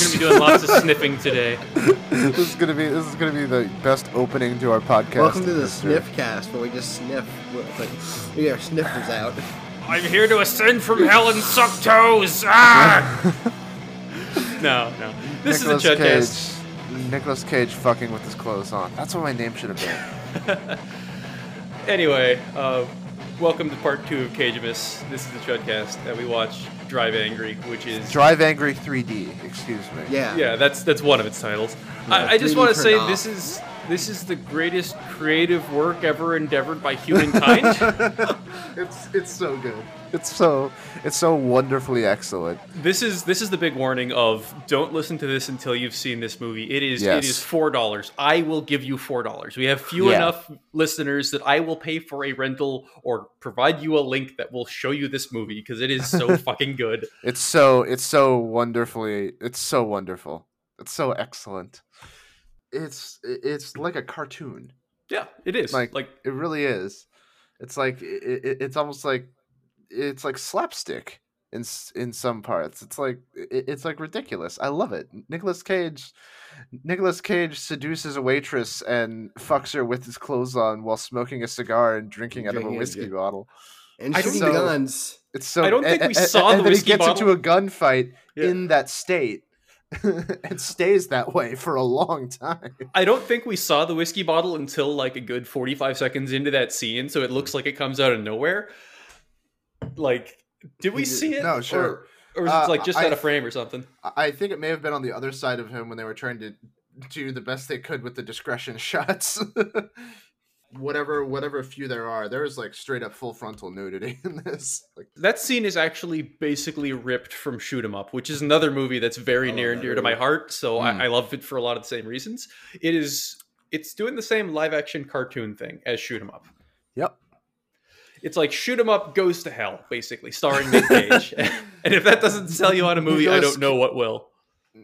gonna be doing lots of sniffing today. this is gonna be this is gonna be the best opening to our podcast. Welcome to the history. sniff cast where we just sniff. Like, we get our sniffers out. I'm here to ascend from hell and suck toes. Ah! no, no. This Nicolas is the Chudcast. Cage. Nicolas Cage fucking with his clothes on. That's what my name should have been. Anyway, uh, welcome to part two of Cagemas. This is the Chudcast, and we watch Drive Angry, which is Drive Angry 3D. Excuse me. Yeah. yeah, that's that's one of its titles. Yeah, I, I just 3D want to say off. this is this is the greatest creative work ever endeavored by humankind. It's it's so good. It's so it's so wonderfully excellent. this is this is the big warning of don't listen to this until you've seen this movie. It is it Yes. is four dollars. I will give you four dollars. We have few Yeah. enough listeners that I will pay for a rental or provide you a link that will show you this movie because it is so fucking good. It's so it's so wonderfully it's so wonderful. It's so excellent. It's it's like a cartoon. Yeah, it is. Like- Like, It really is. It's like it, it, it's almost like it's like slapstick in in some parts. It's like it, it's like ridiculous. I love it. Nicolas Cage Nicolas Cage seduces a waitress and fucks her with his clothes on while smoking a cigar and drinking out of a whiskey good- bottle. And I don't shooting know. guns. It's so. I don't think a- we a- a- saw and the then whiskey he gets bottle. into a gunfight Yeah. in that state, and stays that way for a long time. I don't think we saw the whiskey bottle until like a good 45 seconds into that scene, so it looks like it comes out of nowhere. Like, did we see it? no, sure. Or, or was Uh, it like just I- out of frame or something? I- think it may have been on the other side of him when they were trying to do the best they could with the discretion shots. whatever, whatever few there are, there's like straight up full frontal nudity in this. Like, That scene is actually basically ripped from Shoot 'Em Up, which is another movie that's very near and dear to my heart. So Mm. I, I love it for a lot of the same reasons. It is. It's doing the same live action cartoon thing as Shoot 'Em Up. yep. It's like Shoot 'Em Up goes to hell, basically, starring Nick Cage. and if that doesn't sell you on a movie, I don't know what will.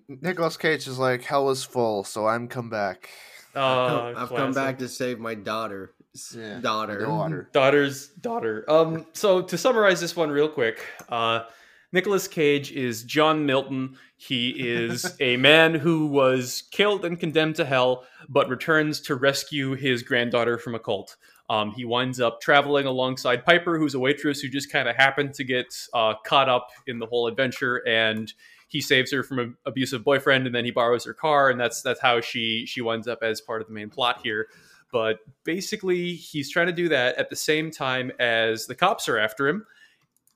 Nicolas Cage is like, hell is full, so I'm come back. Uh, I've come back to save my daughter. Yeah, Daughter. Daughter. daughter's daughter. Um, so to summarize this one real quick, uh, Nicolas Cage is John Milton. He is a man who was killed and condemned to hell, but returns to rescue his granddaughter from a cult. Um, he winds up traveling alongside Piper, who's a waitress who just kind of happened to get uh, caught up in the whole adventure, and he saves her from an abusive boyfriend, and then he borrows her car, and that's that's how she she winds up as part of the main plot here. But basically, he's trying to do that at the same time as the cops are after him,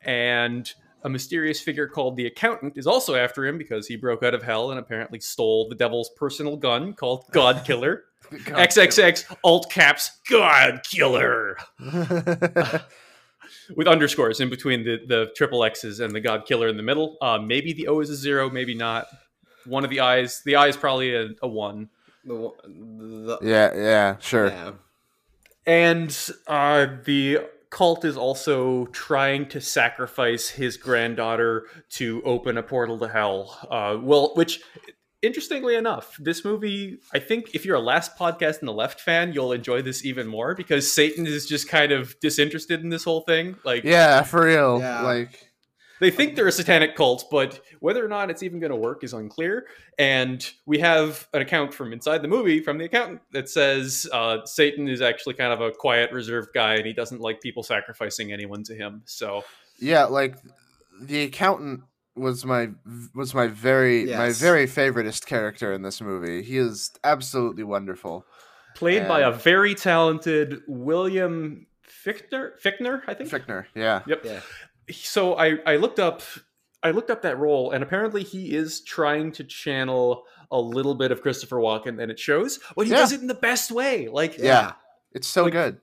and a mysterious figure called the accountant is also after him because he broke out of hell and apparently stole the devil's personal gun called God Killer. XXX alt caps God Killer with underscores in between the, the triple X's and the God Killer in the middle. Uh, maybe the O is a zero, maybe not. One of the eyes, the eye is probably a, a one. The, the, yeah, yeah, sure. yeah. And uh, the cult is also trying to sacrifice his granddaughter to open a portal to hell. Uh, well, which, interestingly enough, this movie, I think if you're a Last Podcast on the Left fan, you'll enjoy this even more because Satan is just kind of disinterested in this whole thing. Like, Yeah, for real. Yeah. Like, they think they're a satanic cult, but whether or not it's even going to work is unclear. And we have an account from inside the movie from the accountant that says uh, Satan is actually kind of a quiet, reserved guy, and he doesn't like people sacrificing anyone to him. So yeah, like the accountant was my was my very my very favoriteest character in this movie. He is absolutely wonderful. played by a very talented William Fichtner. Fichtner, I think. Fichtner, yeah. Yep. Yeah. so I, I looked up I looked up that role and apparently he is trying to channel a little bit of Christopher Walken and it shows, but he Yeah. does it in the best way. Like Yeah. It's so Like, good.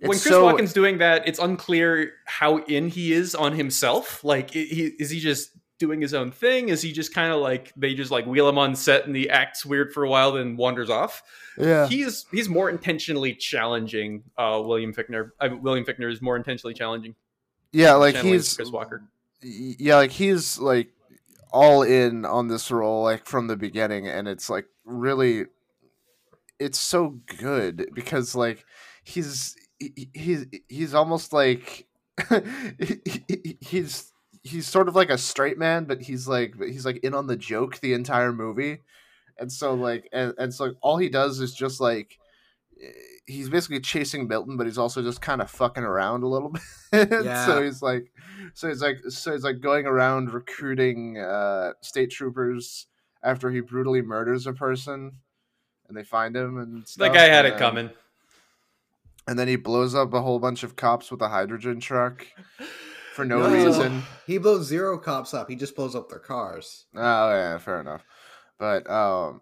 when Chris so, Walken's doing that, it's unclear how in he is on himself. Like, he, is he just doing his own thing? Is he just kind of like they just like wheel him on set and he acts weird for a while, then wanders off? yeah. He's he's more intentionally challenging. Uh, William Fichtner. Uh, William Fichtner is more intentionally challenging. Yeah, like he's Chris Walken. yeah, like he's like all in on this role like from the beginning and it's like really it's so good because like he's he- he's he's almost like he- he- he's he's sort of like a straight man, but he's like he's like in on the joke the entire movie, and so like and, and so like, all he does is just like he's basically chasing Milton, but he's also just kind of fucking around a little bit. Yeah. so he's like, so he's like, so he's like going around recruiting uh, state troopers after he brutally murders a person, and they find him and that stuff, guy had it then- coming. And then he blows up a whole bunch of cops with a hydrogen truck for no, No. reason. He blows zero cops up. He just blows up their cars. Oh yeah, fair enough. But um,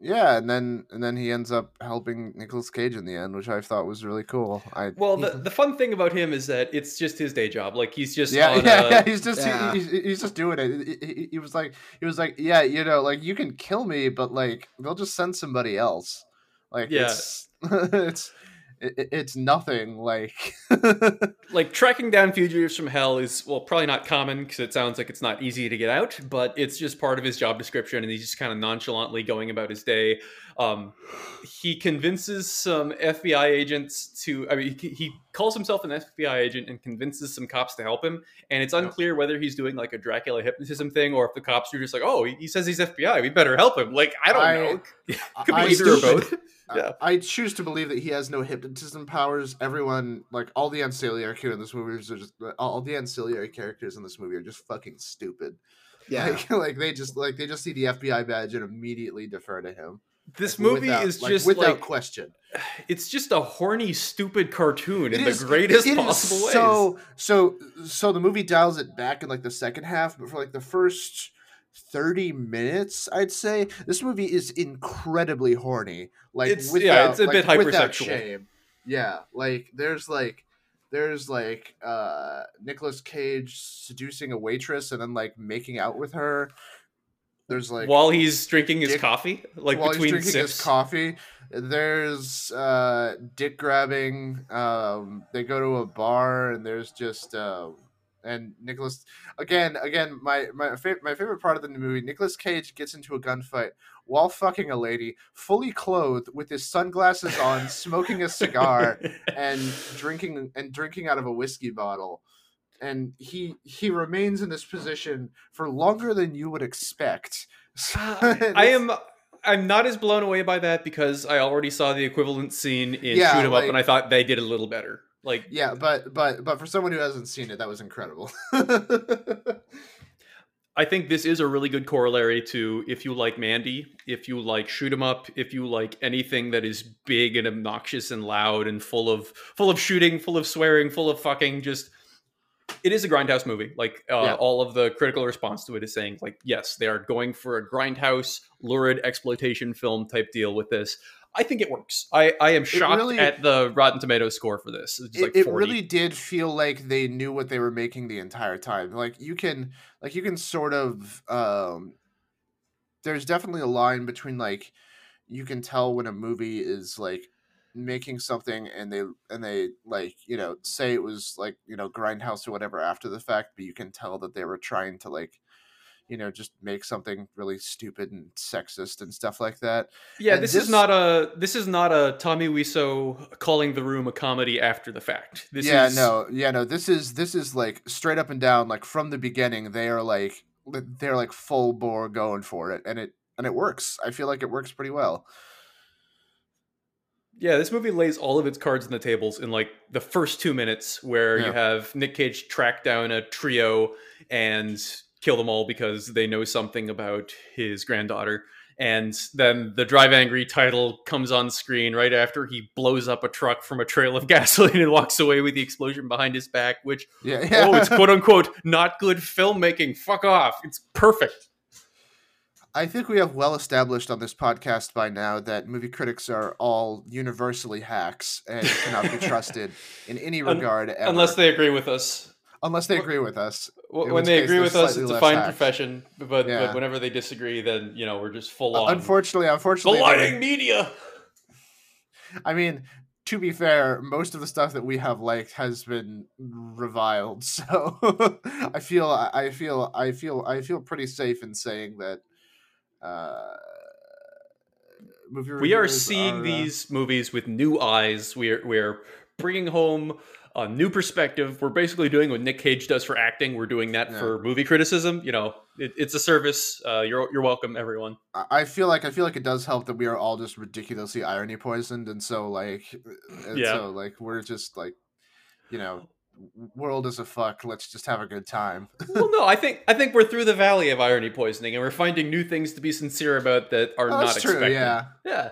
yeah, and then and then he ends up helping Nicolas Cage in the end, which I thought was really cool. I Well, the, the fun thing about him is that it's just his day job. Like he's just yeah, on yeah, a- yeah, he's just he- Yeah. he's, he's just doing it. He- He, he was like he was like yeah, you know, like you can kill me, but like they'll just send somebody else. Like Yeah. it's it's it, it's nothing. Like like tracking down fugitives from hell is well probably not common because it sounds like it's not easy to get out but it's just part of his job description and he's just kind of nonchalantly going about his day um, he convinces some fbi agents to i mean he, he calls himself an fbi agent and convinces some cops to help him and it's unclear whether he's doing like a dracula hypnotism thing or if the cops are just like oh he, he says he's fbi we better help him like i don't I- know could be I- either or both Yeah. I, I choose to believe that he has no hypnotism powers. Everyone, like all the ancillary characters in this movie, are just all the ancillary characters in this movie are just fucking stupid. Yeah. Like, like they just like they just see the FBI badge and immediately defer to him. This Like, movie without- is like, just without like question. it's just a horny stupid cartoon in It the is- greatest it is possible ways So so so the movie dials it back in like the second half, but for like the first 30 minutes, I'd say this movie is incredibly horny. Like It's- without, yeah, it's a like, bit hypersexual. shame. Yeah, like there's like there's like uh Nicolas Cage seducing a waitress and then like making out with her. There's like while he's drinking his dick- coffee, like while he's between drinking sips. his coffee. There's uh, dick grabbing. Um, they go to a bar and there's just uh, and Nicolas again again my my fa- my favorite part of the movie. Nicolas Cage gets into a gunfight while fucking a lady, fully clothed with his sunglasses on, smoking a cigar and drinking and drinking out of a whiskey bottle. And he he remains in this position for longer than you would expect. I am. I'm not as blown away by that because I already saw the equivalent scene in Yeah, Shoot 'Em Up, and I thought they did a little better. Like, Yeah, but but but for someone who hasn't seen it, that was incredible. I think this is a really good corollary to if you like Mandy, if you like Shoot 'Em Up, if you like anything that is big and obnoxious and loud and full of full of shooting, full of swearing, full of fucking. Just it is a grindhouse movie. Like uh, Yeah. all of the critical response to it is saying, like, yes, they are going for a grindhouse, lurid exploitation film type deal with this. I think it works. I, I am shocked really- at the Rotten Tomatoes score for this. It, like it 40. really did feel like they knew what they were making the entire time. Like you can like you can sort of um there's definitely a line between like you can tell when a movie is like making something and they and they like you know say it was like you know grindhouse or whatever after the fact but you can tell that they were trying to like you know just make something really stupid and sexist and stuff like that Yeah, this, this- is not a this is not a Tommy Wiseau calling the room a comedy after the fact. This yeah, is no, yeah, no. This is this is like straight up and down. Like from the beginning, they are like they're like full bore going for it, and it and it works. I feel like it works pretty well. Yeah, this movie lays all of its cards on the tables in like the first two minutes, where you have Nick Cage track down a trio and kill them all because they know something about his granddaughter. And then the Drive Angry title comes on screen right after he blows up a truck from a trail of gasoline and walks away with the explosion behind his back, which, Yeah, yeah. oh, it's quote unquote not good filmmaking. Fuck off. It's perfect. I think we have well established on this podcast by now that movie critics are all universally hacks and cannot be trusted in any Un- regard ever, Unless they agree with us. unless they agree with us. W- when they agree with us, it's a fine hacked. profession. But, Yeah. but whenever they disagree, then you know we're just full Uh, on. Unfortunately, the unfortunately, lying media. I mean, to be fair, most of the stuff that we have liked has been reviled. So I feel I feel I feel I feel pretty safe in saying that uh movie We are seeing uh, these movies with new eyes. We're we're bringing home a new perspective. We're basically doing what Nick Cage does for acting. We're doing that Yeah. for movie criticism. You know, it, it's a service. Uh, you're you're welcome, everyone. I- I feel like I feel like it does help that we are all just ridiculously irony poisoned, and so like, and Yeah. so like we're just like, you know, world is a fuck. Let's just have a good time. well, no, I think I think we're through the valley of irony poisoning, and we're finding new things to be sincere about that are Oh, not true. expected. Yeah. Yeah.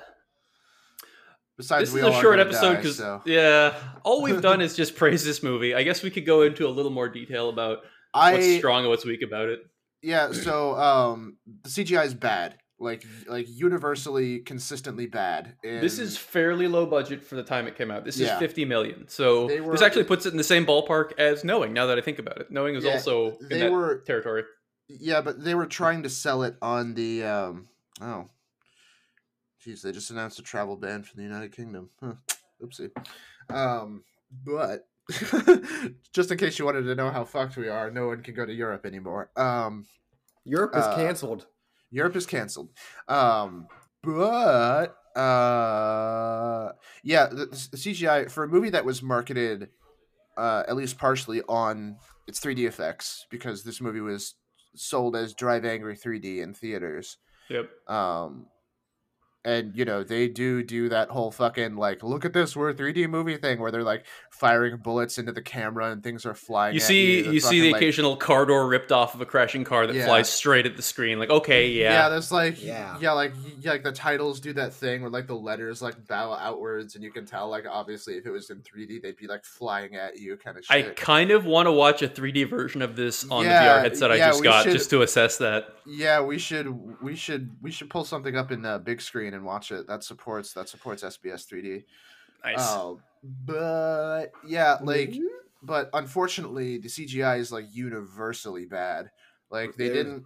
Besides, this we is a short episode because so. yeah, all we've done is just praise this movie. I guess we could go into a little more detail about what's strong and what's weak about it. yeah. So um, the CGI is bad. Like like universally consistently bad. This is fairly low budget for the time it came out. This Yeah. is 50 million. So were- this actually puts it in the same ballpark as Knowing. Now that I think about it, Knowing is Yeah, also in they that were territory. Yeah, but they were trying to sell it on the um oh. Jeez, they just announced a travel ban for the United Kingdom. Huh. Oopsie. Um but just in case you wanted to know how fucked we are, no one can go to Europe anymore. Um Europe is Uh, canceled. Europe is canceled. Um but uh yeah, the, the CGI for a movie that was marketed uh at least partially on its 3D effects because this movie was sold as Drive Angry 3D in theaters. Yep. Um, and you know they do do that whole fucking like look at this we're a 3D movie thing where they're like firing bullets into the camera and things are flying. You at see, you, you, That's see the like- occasional car door ripped off of a crashing car that Yeah. flies straight at the screen. Like, okay, Yeah, yeah, there's like Yeah. yeah. like yeah, like the titles do that thing where like the letters like bow outwards, and you can tell like obviously if it was in 3D they'd be like flying at you, kind of I kind of want to watch a 3D version of this on Yeah, the VR headset I just got, should- just to assess that. yeah, we should we should we should pull something up in uh, big screen and watch it. That supports that supports SBS 3D. Nice. Oh, but yeah, like Mhm. but unfortunately the CGI is like universally bad. Like they didn't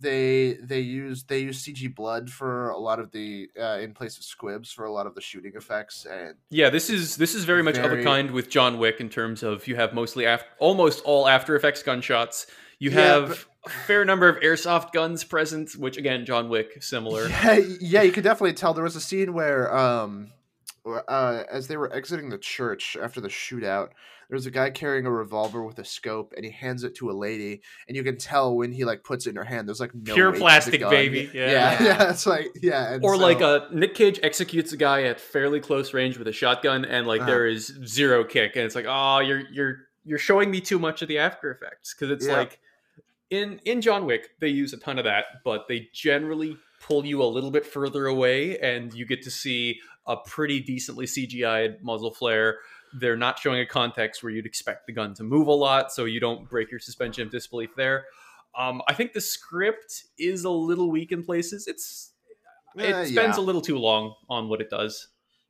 they they use they use CG blood for a lot of the uh, in place of squibs for a lot of the shooting effects and Yeah, this is this is very much of a kind with John Wick in terms of you have mostly af- almost all After Effects gunshots. You Yeah, have a fair number of airsoft guns present, which again, John Wick similar. Yeah, yeah, you could definitely tell there was a scene where um uh, as they were exiting the church after the shootout, there was a guy carrying a revolver with a scope, and he hands it to a lady, and you can tell when he like puts it in her hand, there's like no Pure weight to the plastic, baby. Yeah, Yeah. yeah, it's like yeah, and Or so- like a Nick Cage executes a guy at fairly close range with a shotgun, and like Uh-huh. there is zero kick, and it's like, oh, you're you're you're showing me too much of the After Effects because it's Yeah. like in in John Wick they use a ton of that, but they generally pull you a little bit further away, and you get to see a pretty decently CGI'd muzzle flare. They're not showing a context where you'd expect the gun to move a lot, so you don't break your suspension of disbelief there. Um, I think the script is a little weak in places. It's it Uh, spends yeah. a little too long on what it does.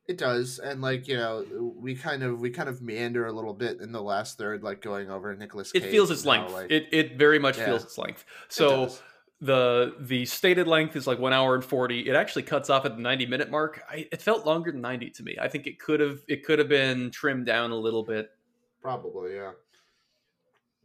It does, and like you know, we kind of we kind of meander a little bit in the last third, like going over Nicolas. It feels its length. it it very much Yeah. feels its length. So the the stated length is like one hour and forty. It actually cuts off at the ninety minute mark. I, it felt longer than ninety to me. I think it could have it could have been trimmed down a little bit. probably yeah.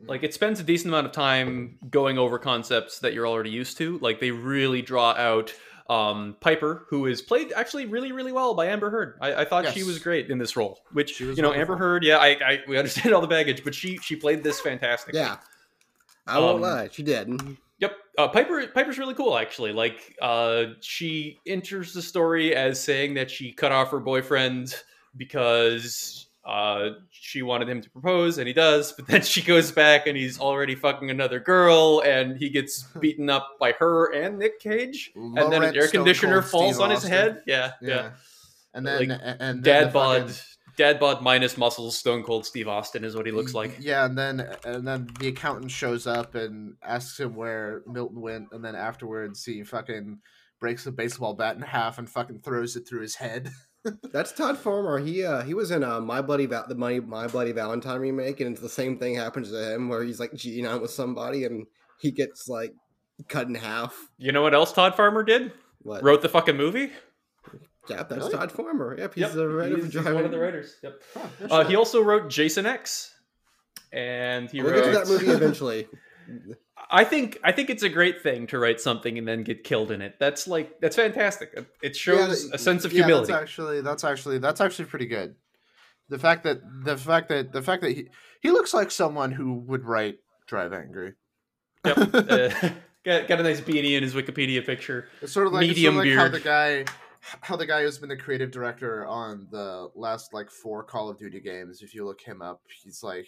Mm. Like it spends a decent amount of time going over concepts that you're already used to. Like they really draw out um, Piper, who is played actually really really well by Amber Heard. I, I thought she was great in this role. Which you know Amber. Heard, yeah, I, I we understand all the baggage, but she she played this fantastic. Yeah. I won't Um, lie, she did. Yep. Uh, Piper Piper's really cool actually. Like uh, she enters the story as saying that she cut off her boyfriend because uh, she wanted him to propose, and he does. But then she goes back, and he's already fucking another girl, and he gets beaten up by her and Nick Cage, and then an air conditioner falls Steve on his Austin. head. Yeah, yeah. Yeah. And then Like, and then Dad the bod, fucking- dad bod minus muscles, Stone Cold Steve Austin is what he looks like. Yeah, and then and then the accountant shows up and asks him where Milton went, and then afterwards he fucking breaks the baseball bat in half and fucking throws it through his head. That's Todd Farmer. He uh he was in uh, My Bloody Val- the money My Bloody Valentine remake, and it's the same thing happens to him where he's like cheating on with somebody, and he gets like cut in half. You know what else Todd Farmer did? What? Wrote the fucking movie. yeah, that's Really? Todd Farmer. Yep, he's Yep, the writer he's, he's one of the writers. Yep. No Uh, he also wrote Jason X, and he We'll wrote. get to that movie eventually. I think I think it's a great thing to write something and then get killed in it. That's like that's fantastic. It- shows Yeah, a sense of yeah, humility. That's actually that's actually that's actually pretty good. The fact that the fact that the fact that he he looks like someone who would write Drive Angry. Yep. uh, got, got a nice beanie in his Wikipedia picture. It's sort of like, Medium sort of like how beard. the guy how the guy who's been the creative director on the last like four Call of Duty games. If you look him up, he's like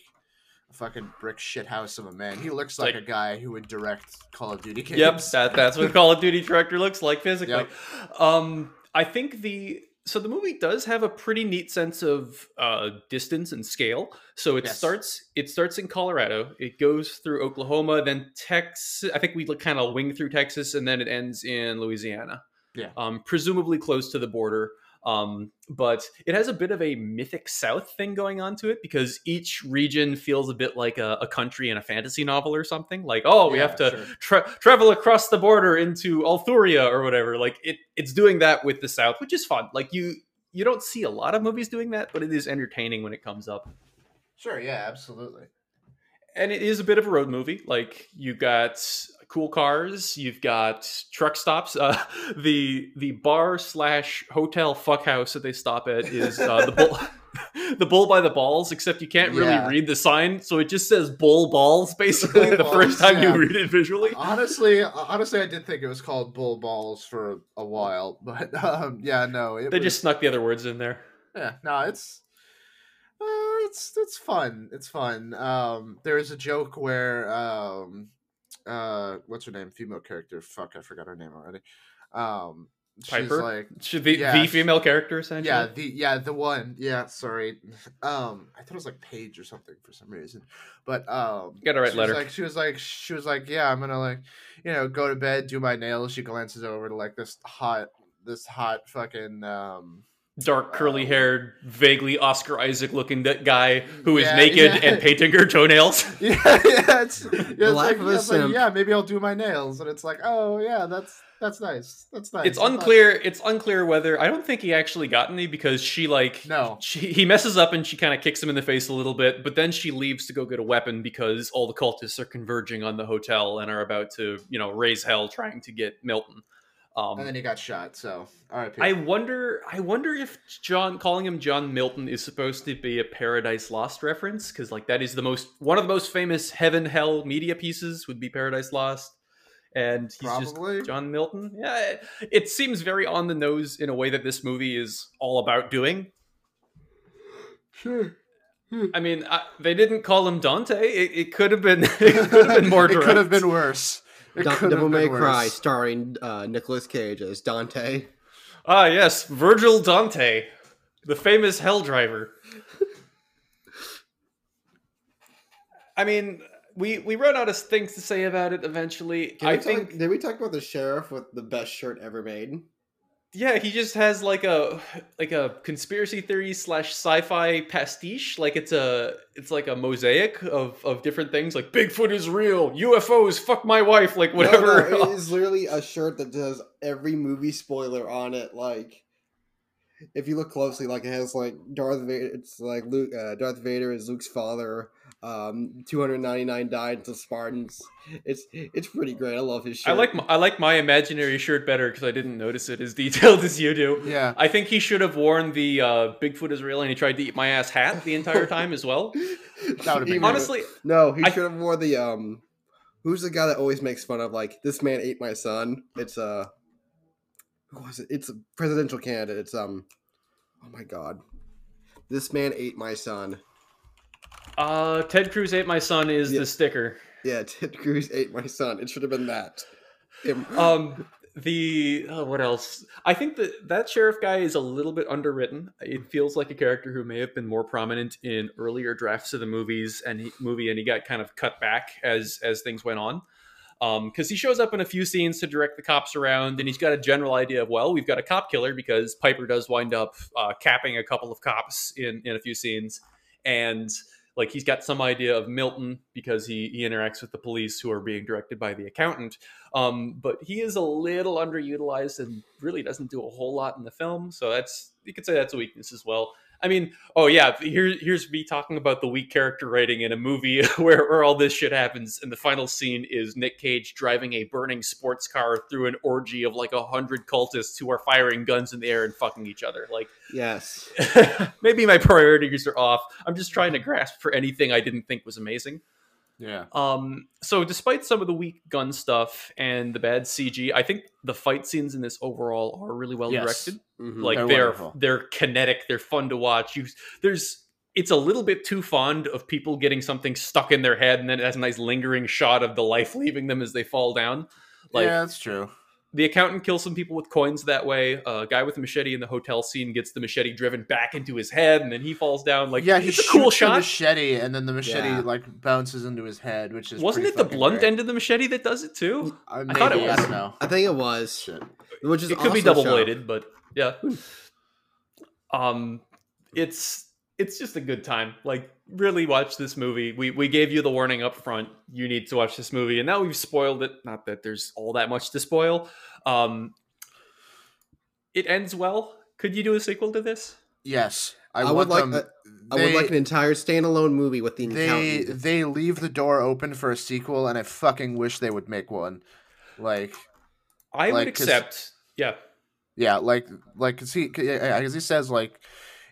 a fucking brick shit house of a man. He looks like, Like- a guy who would direct Call of Duty games. Yep, that, that's what Call of Duty director looks like physically. Yep. Um, I think the so the movie does have a pretty neat sense of uh, distance and scale. So it Yes. starts it starts in Colorado, it goes through Oklahoma, then Texas. I think we kind of wing through Texas, and then it ends in Louisiana. Yeah. um, presumably close to the border. Um, but it has a bit of a mythic South thing going on to it because each region feels a bit like a, a country in a fantasy novel or something. Like, oh, we Yeah, have to sure. tra- travel across the border into Althuria or whatever. Like it, it's doing that with the South, which is fun. Like you, you don't see a lot of movies doing that, but it is entertaining when it comes up. Sure, yeah, absolutely. And it is a bit of a road movie. Like you've got cool cars, you've got truck stops. Uh, the the bar slash hotel fuckhouse that they stop at is uh, the bull. The bull by the balls, except you can't really Yeah. read the sign, so it just says bull balls basically Bull the first time yeah. you read it visually. Honestly, honestly, I did think it was called Bull Balls for a while, but um, yeah, no, They was- just snuck the other words in there. Yeah, no, it's uh, it's it's fun. It's fun. Um, there's a joke where um, uh, what's her name? Female character. Fuck, I forgot her name already. Um, she's Piper? like, Should the, Yeah, the female character essentially? yeah, the yeah the one. Yeah, sorry. Um, I thought it was like Paige or something for some reason, but um, You gotta write letter. like she was like she was like yeah, I'm gonna like you know go to bed, do my nails. She glances over to like this hot this hot fucking um Dark curly oh. haired, vaguely Oscar Isaac looking that guy who is Yeah, naked yeah. and painting her toenails. Yeah, yeah, it's, yeah, it's life like, of a yeah, it's like, yeah, maybe I'll do my nails, and it's like, oh yeah, that's that's nice, that's nice. it's I thought- unclear. It's unclear whether I don't think he actually got any because she like No, she he messes up and she kind of kicks him in the face a little bit, but then she leaves to go get a weapon because all the cultists are converging on the hotel and are about to you know raise hell trying to get Milton. Um, and then he got shot. So, all right, I wonder. I wonder if John calling him John Milton is supposed to be a Paradise Lost reference because, like, that is the most one of the most famous heaven hell media pieces would be Paradise Lost, and he's Probably. just John Milton. Yeah, it, it seems very on the nose in a way that this movie is all about doing. sure. I mean, I, they didn't call him Dante. It, it could have been. It could have been more. it could have been worse. It Da- Devil May Cry, worse. starring uh, Nicolas Cage as Dante. Ah, yes, Virgil Dante, the famous hell driver. I mean, we we run out of things to say about it eventually. I talk- think, did we talk about the sheriff with the best shirt ever made? Yeah, he just has like a like a conspiracy theory slash sci-fi pastiche. Like it's a it's like a mosaic of of different things. Like Bigfoot is real, UFOs, fuck my wife, like No, whatever. no, it is literally a shirt that does every movie spoiler on it. Like, if you look closely, like it has like Darth Vader. It's like Luke. Uh, Darth Vader is Luke's father. Um, 299 died to Spartans. It's it's pretty great. I love his shirt. I like my, I like my imaginary shirt better because I didn't notice it as detailed as you do. Yeah, I think he should have worn the uh, Bigfoot is real and he tried to eat my ass hat the entire time as well. That would've been Even- good. Honestly, no, he I- should have wore the um. Who's the guy that always makes fun of like this man ate my son? It's uh, who was it? It's a presidential candidate. It's um, oh my god, this man ate my son. Uh, Ted Cruz ate my son is Yeah. the sticker. Yeah, Ted Cruz ate my son. It should have been that. Him. Um, the uh, what else? I think that that sheriff guy is a little bit underwritten. It feels like a character who may have been more prominent in earlier drafts of the movies and he, movie, and he got kind of cut back as as things went on. Um, because he shows up in a few scenes to direct the cops around, and he's got a general idea of well, we've got a cop killer because Piper does wind up uh, capping a couple of cops in in a few scenes, and like he's got some idea of Milton because he he interacts with the police who are being directed by the accountant. Um, but he is a little underutilized and really doesn't do a whole lot in the film, so that's you could say that's a weakness as well. I mean, oh yeah, here, here's me talking about the weak character writing in a movie where, where all this shit happens, and the final scene is Nick Cage driving a burning sports car through an orgy of like a hundred cultists who are firing guns in the air and fucking each other. Like, Yes. maybe my priorities are off. I'm just trying to grasp for anything I didn't think was amazing. Yeah. Um, so despite some of the weak gun stuff and the bad CG, I think the fight scenes in this overall are really well Yes. directed. Mhm. Like They're they're wonderful. they're kinetic, they're fun to watch. You there's it's a little bit too fond of people getting something stuck in their head and then it has a nice lingering shot of the life leaving them as they fall down. Like yeah, that's true. The accountant kills some people with coins that way. a guy with a machete in the hotel scene gets the machete driven back into his head and then he falls down. Like yeah, he a shoots cool the shot. machete, and then the machete Yeah. like bounces into his head, which is Wasn't it the blunt great. end of the machete that does it too? Uh, I thought it was. I don't know. I think it was. Shit. Which is it could be double bladed, but yeah. Um, it's it's just a good time. Like, really watch this movie. We we gave you the warning up front. You need to watch this movie, and now we've spoiled it. Not that there's all that much to spoil. Um, it ends well. Could you do a sequel to this? Yes, I, I, want would like them. a, I they, would like an entire standalone movie with the they accountant. they leave the door open for a sequel, and I fucking wish they would make one. Like, I would accept. Yeah, yeah, like like cause he because he says like.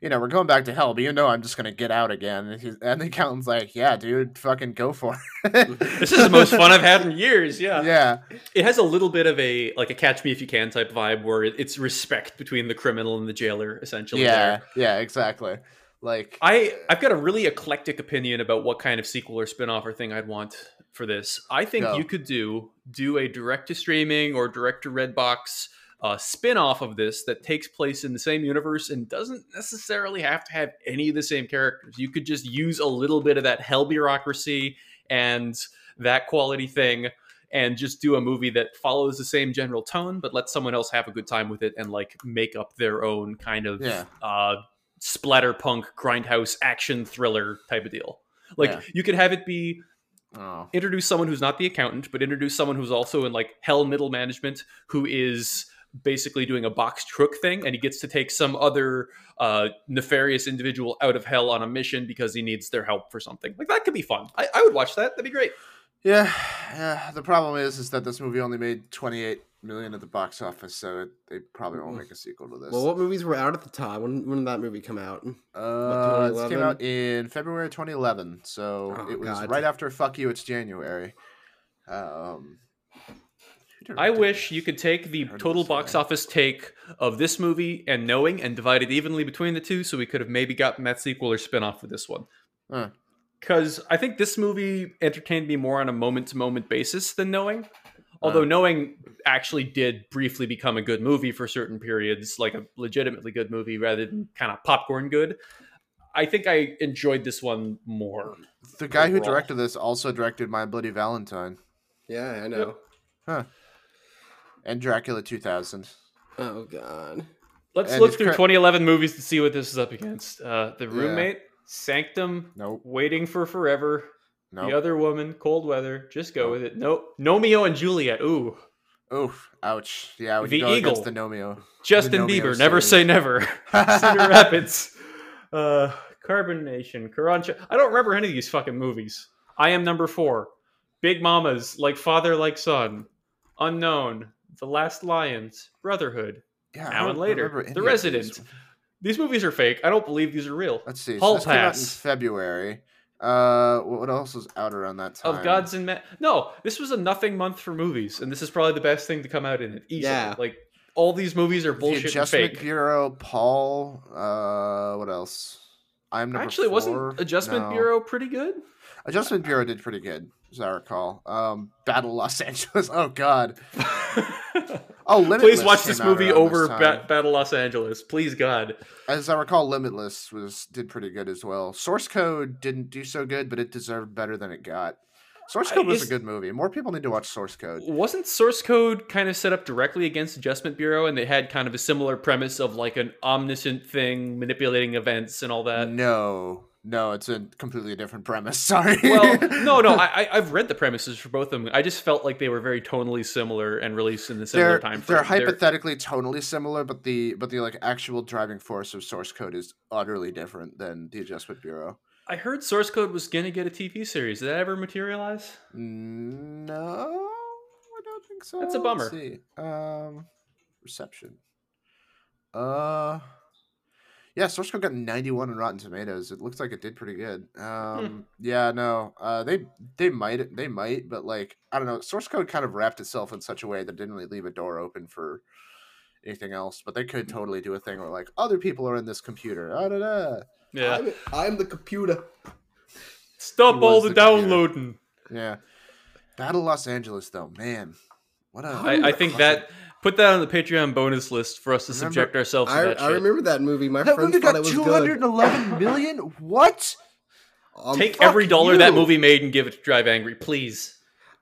You know, we're going back to hell, but you know I'm just gonna get out again. And, and the accountant's like, "Yeah, dude, fucking go for it." this is the most fun I've had in years. Yeah. yeah, it has a little bit of a like a catch me if you can type vibe where it's respect between the criminal and the jailer essentially yeah, there. yeah, exactly. Like, i i've got a really eclectic opinion about what kind of sequel or spin-off or thing i'd want for this i think Go. you could do do a direct to streaming or direct to redbox uh, spin-off of this that takes place in the same universe and doesn't necessarily have to have any of the same characters you could just use a little bit of that hell bureaucracy and that quality thing and just do a movie that follows the same general tone but let someone else have a good time with it and like make up their own kind of Yeah. uh splatterpunk grindhouse action thriller type of deal like Yeah. you could have it be oh, introduce someone who's not the accountant but introduce someone who's also in like hell middle management who is basically doing a box truck thing and he gets to take some other uh, nefarious individual out of hell on a mission because he needs their help for something like that could be fun i, I would watch that that'd be great Yeah, yeah. The problem is, is that this movie only made twenty eight million at the box office, so it, they probably won't make a sequel to this. well, what movies were out at the time? When when did that movie come out? uh, this came out in February twenty eleven, so Oh, it was God. right after "Fuck You." It's January. Um, who I wish you could take the total box office take of this movie and Knowing and divide it evenly between the two, so we could have maybe gotten that sequel or spin off for this one. Huh. Because I think this movie entertained me more on a moment to moment basis than Knowing. Although Uh. Knowing actually did briefly become a good movie for certain periods, like a legitimately good movie rather than kind of popcorn good. I think I enjoyed this one more. The guy who directed this also directed My Bloody Valentine Yeah, I know. And Dracula two thousand. Oh god. Let's And look through cra- 2011 movies to see what this is up against. Uh, the Roommate, Sanctum, Nope. Waiting for Forever, Nope. The Other Woman, Cold Weather. Just go with it. Nope. Gnomeo and Juliet. Ooh. Oof. Ouch. Yeah. When The you go Eagle. the Gnomeo. Justin Gnomeo Bieber. Never say never. Cedar Rapids. Uh, Carbonation. Karancha. I don't remember any of these fucking movies. I am number four. Big Mommas. Like Father, Like Son. Unknown. The Last Lions. Brotherhood. Yeah. Now and later. The of these. Resident. These movies are fake. I don't believe these are real. Let's see. Hall so this came out in February. Uh, what what else was out around that time? of gods and men. No, this was a nothing month for movies, and this is probably the best thing to come out in it. Easily. Yeah. like all these movies are the bullshit and Adjustment fake. Bureau, Paul. Uh, what else? I'm number Actually, four. wasn't Adjustment No. Bureau pretty good? Adjustment Bureau did pretty good, as I recall. Um, Battle Los Angeles. Oh God. Oh, Limitless. Please watch this movie over this. Ba- Battle Los Angeles. Please God. As I recall, Limitless was did pretty good as well. Source Code didn't do so good, but it deserved better than it got. Source I- Code was is- a good movie. More people need to watch Source Code. Wasn't Source Code kind of set up directly against Adjustment Bureau, and they had kind of a similar premise of like an omniscient thing manipulating events and all that? no, no, it's a completely different premise. Sorry. well, no, no, I, I- I've read the premises for both of them. I just felt like they were very tonally similar and released in the similar they're time frame. they're hypothetically tonally similar, but the but the like actual driving force of source code is utterly different than the Adjustment Bureau. I heard Source Code was gonna get a TV series. Did that ever materialize? No, I don't think so. That's a Let's bummer. see. Um, reception. Uh, yeah, Source Code got 91 on Rotten Tomatoes. It looks like it did pretty good. Hmm. Um, yeah, no, uh, they they might they might, but like I don't know. Source Code kind of wrapped itself in such a way that didn't really leave a door open for anything else. But they could totally do a thing where like other people are in this computer. Ah, da, da. Yeah. I'm, I'm the computer. Stop all was the, the computer. downloading. Yeah. Battle Los Angeles though, man. What a I, I think that put that on the Patreon bonus list for us to Remember- subject ourselves to I, that I shit. remember that movie. My that friends movie thought got it was two good. hundred and eleven million. What? Um, Take every dollar that movie made and give it to Drive Angry, please.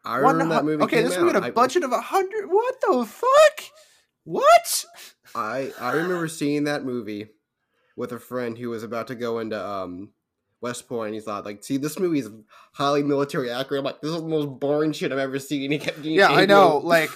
I One remember that hu- movie. okay, came this movie had a budget of a hundred. What the fuck? What? I, I I remember seeing that movie with a friend who was about to go into um West Point. He thought like, see, this movie is highly military accurate. I'm like, this is the most boring shit I've ever seen. He kept getting Yeah, I know. Like,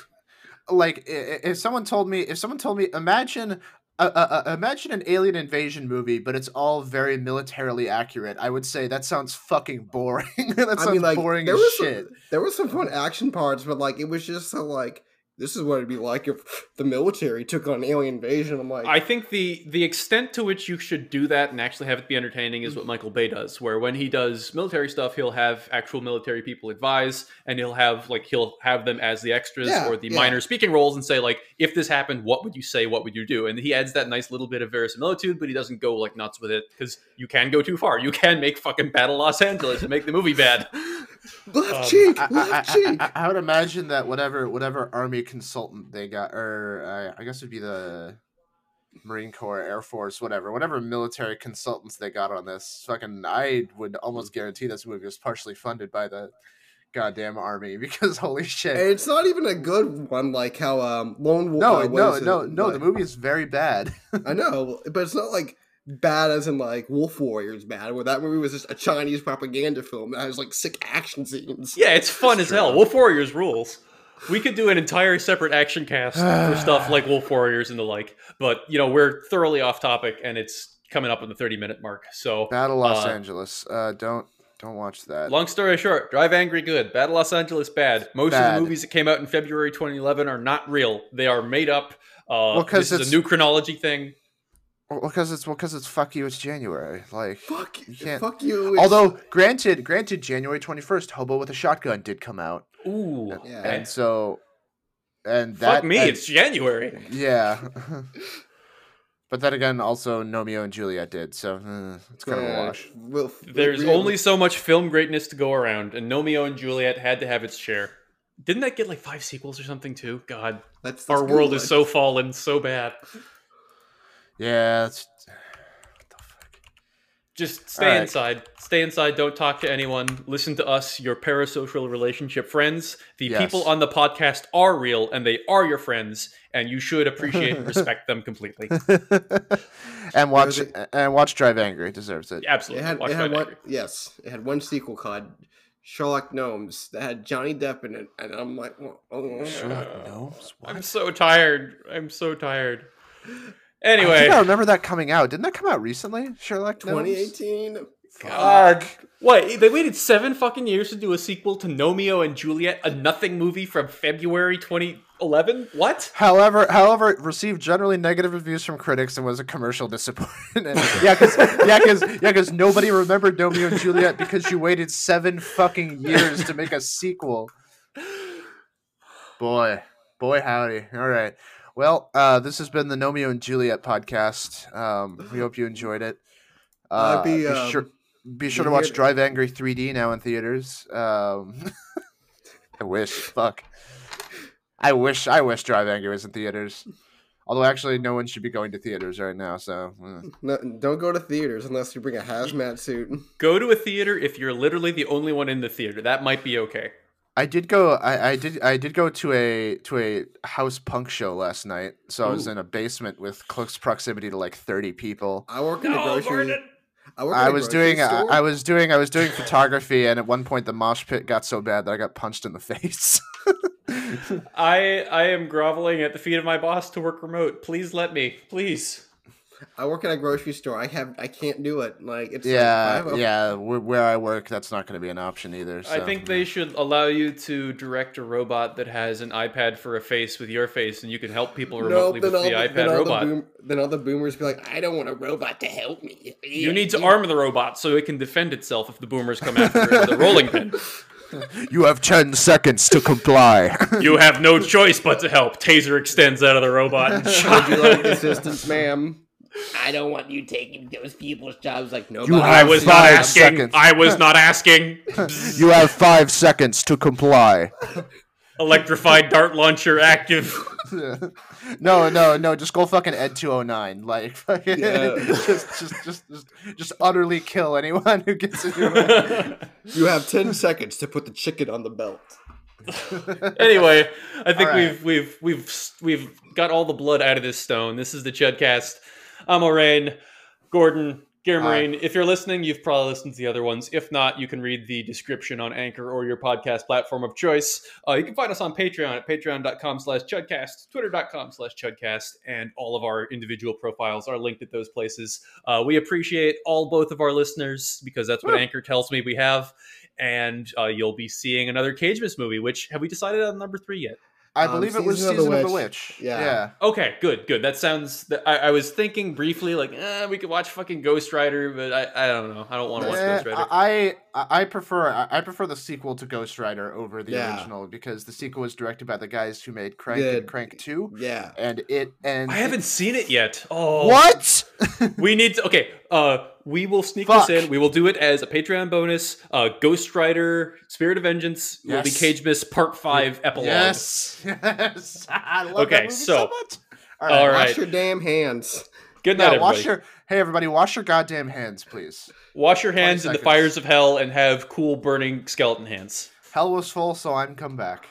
like if someone told me, if someone told me, imagine. Uh, uh, imagine an alien invasion movie, but it's all very militarily accurate. I would say that sounds fucking boring. that sounds I mean, like boring there as was shit. some, there was some fun action parts, but like it was just so like this is what it'd be like if the military took on alien invasion. I'm like, I think the the extent to which you should do that and actually have it be entertaining is what Michael Bay does. Where when he does military stuff, he'll have actual military people advise, and he'll have like he'll have them as the extras Yeah, or the yeah. minor speaking roles, and say like, if this happened, what would you say? What would you do? And he adds that nice little bit of verisimilitude, but he doesn't go like nuts with it because you can go too far. You can make fucking Battle Los Angeles and make the movie bad. left um, cheek, I, left I- cheek. I- I would imagine that whatever whatever army consultant they got, or uh, I guess it'd be the Marine Corps, Air Force, whatever, whatever military consultants they got on this. Fucking, I would almost guarantee this movie was partially funded by the goddamn army because holy shit. It's not even a good one, like how um Lone Wolf. no, uh, no, it? no, no. The movie is very bad. I know, but it's not like bad as in like Wolf Warriors bad, where that movie was just a Chinese propaganda film that has like sick action scenes. Yeah, it's fun That's as hell. Wolf Warriors rules. We could do an entire separate action cast for stuff like Wolf Warriors and the like, but you know we're thoroughly off topic, and it's coming up on the thirty minute mark. So, Battle Los Uh, Angeles. Uh, don't don't watch that. long story short, Drive Angry good, Battle Los Angeles bad. Most of the movies that came out in February 2011 are not real; they are made up. Uh, Well, 'cause this is it's- a new chronology thing. Well, because it's well, because it's fuck you. It's January. Like, Fuck, You can't- fuck you. it's- although granted, granted, January twenty first, Hobo with a Shotgun did come out, Ooh, Yeah. and so, and fuck that me, and- it's January. yeah. but then again, also Gnomeo and Juliet did, so uh, it's kind of a wash. well, There's really- only so much film greatness to go around, and Gnomeo and Juliet had to have its share. Didn't that get like five sequels or something too? God, that's, our world good. is so fallen, so bad. Yeah, it's, what the fuck? Just stay Alright. inside. Stay inside. Don't talk to anyone. Listen to us, your parasocial relationship friends. The Yes. people on the podcast are real, and they are your friends, and you should appreciate and respect them completely. and watch There's and watch Drive Angry. It deserves it. It Absolutely. had, Watch it had Drive one, Angry. yes, it had one sequel called Sherlock Gnomes that had Johnny Depp in it, and I'm like, well, oh, Sherlock Gnomes. I'm so tired. I'm so tired. I Anyway, think I remember that coming out. Didn't that come out recently? Sherlock Gnomes. 2018. God. What? They waited seven fucking years to do a sequel to Gnomeo and Juliet, a nothing movie from February 2011? What? However, however, it received generally negative reviews from critics and was a commercial disappointment. yeah, because yeah, because yeah, because nobody remembered Romeo and Juliet because you waited seven fucking years to make a sequel. Boy, boy, howdy! All right, well, uh, this has been the Romeo and Juliet podcast. Um, we hope you enjoyed it. Uh, Uh, be, be um, sure, be sure be to watch here- Drive Angry 3D now in theaters. Um, I wish. Fuck. I wish. I wish Drive Angry was in theaters. Although actually, no one should be going to theaters right now. So eh. No, don't go to theaters unless you bring a hazmat suit. Go to a theater if you're literally the only one in the theater. That might be okay. I did go. I, I did. I did go to a to a house punk show last night. So I was in a basement with close proximity to like thirty people. I work in the No, grocery. Gordon! I, work at I a was doing I, store. I was doing I was doing photography and at one point the mosh pit got so bad that I got punched in the face. I I am groveling at the feet of my boss to work remote. Please let me. Please. I work at a grocery store. I have I can't do it. Like it's yeah, I have yeah. Where, where I work, that's not going to be an option either. I think they should allow you to direct a robot that has an iPad for a face with your face, and you can help people No, remotely then with all the the, iPad then robot. The boom, then all the boomers be like, I don't want a robot to help me. You need to arm the robot so it can defend itself if the boomers come after it with a rolling pin. You have ten seconds to comply. You have no choice but to help. Taser extends out of the robot. And Would you like assistance, ma'am? I don't want you taking those people's jobs. Like nobody. You I have was not five asking. seconds. I was not asking. you have five seconds to comply. Electrified dart launcher active. no, no, no. Just go fucking Ed two hundred nine. Like, fucking, Yeah. just, just, just, just, just utterly kill anyone who gets in your way. You have ten seconds to put the chicken on the belt. anyway, I think All right. we've we've we've we've got all the blood out of this stone. This is the Chudcast. I'm Orayn, Gordon, Hi. If you're listening, you've probably listened to the other ones. If not, you can read the description on Anchor or your podcast platform of choice. Uh, you can find us on Patreon at patreon.com slash chudcast, twitter.com slash chudcast, and all of our individual profiles are linked at those places. Uh, we appreciate all both of our listeners because that's what Woo. Anchor tells me we have. And uh, you'll be seeing another Cagemas movie, which have we decided on number three yet? I Um, believe it was Season season of the of the Witch. witch. Yeah. yeah. Okay, good, good. That sounds. That I, I was thinking briefly, like, eh, we could watch fucking Ghost Rider, but I, I don't know. I don't want to watch Eh, Ghost Rider. I, I I prefer I I prefer the sequel to Ghost Rider over the Yeah. original because the sequel was directed by the guys who made Crank Good. and Crank Two, Yeah. and it and I haven't seen it yet. Oh, What? We need to. Okay, uh, we will sneak Fuck. this in. We will do it as a Patreon bonus. Uh, Ghost Rider, Spirit of Vengeance will be Cagemas Part Five epilogue. yes, yes. I love Okay, that movie so, so- much. all right. right. Wash your damn hands. Good night, Yeah, everybody. wash your hey everybody, wash your goddamn hands, please. Wash your hands in the fires of hell and have cool burning skeleton hands. Hell was full, so I'm come back.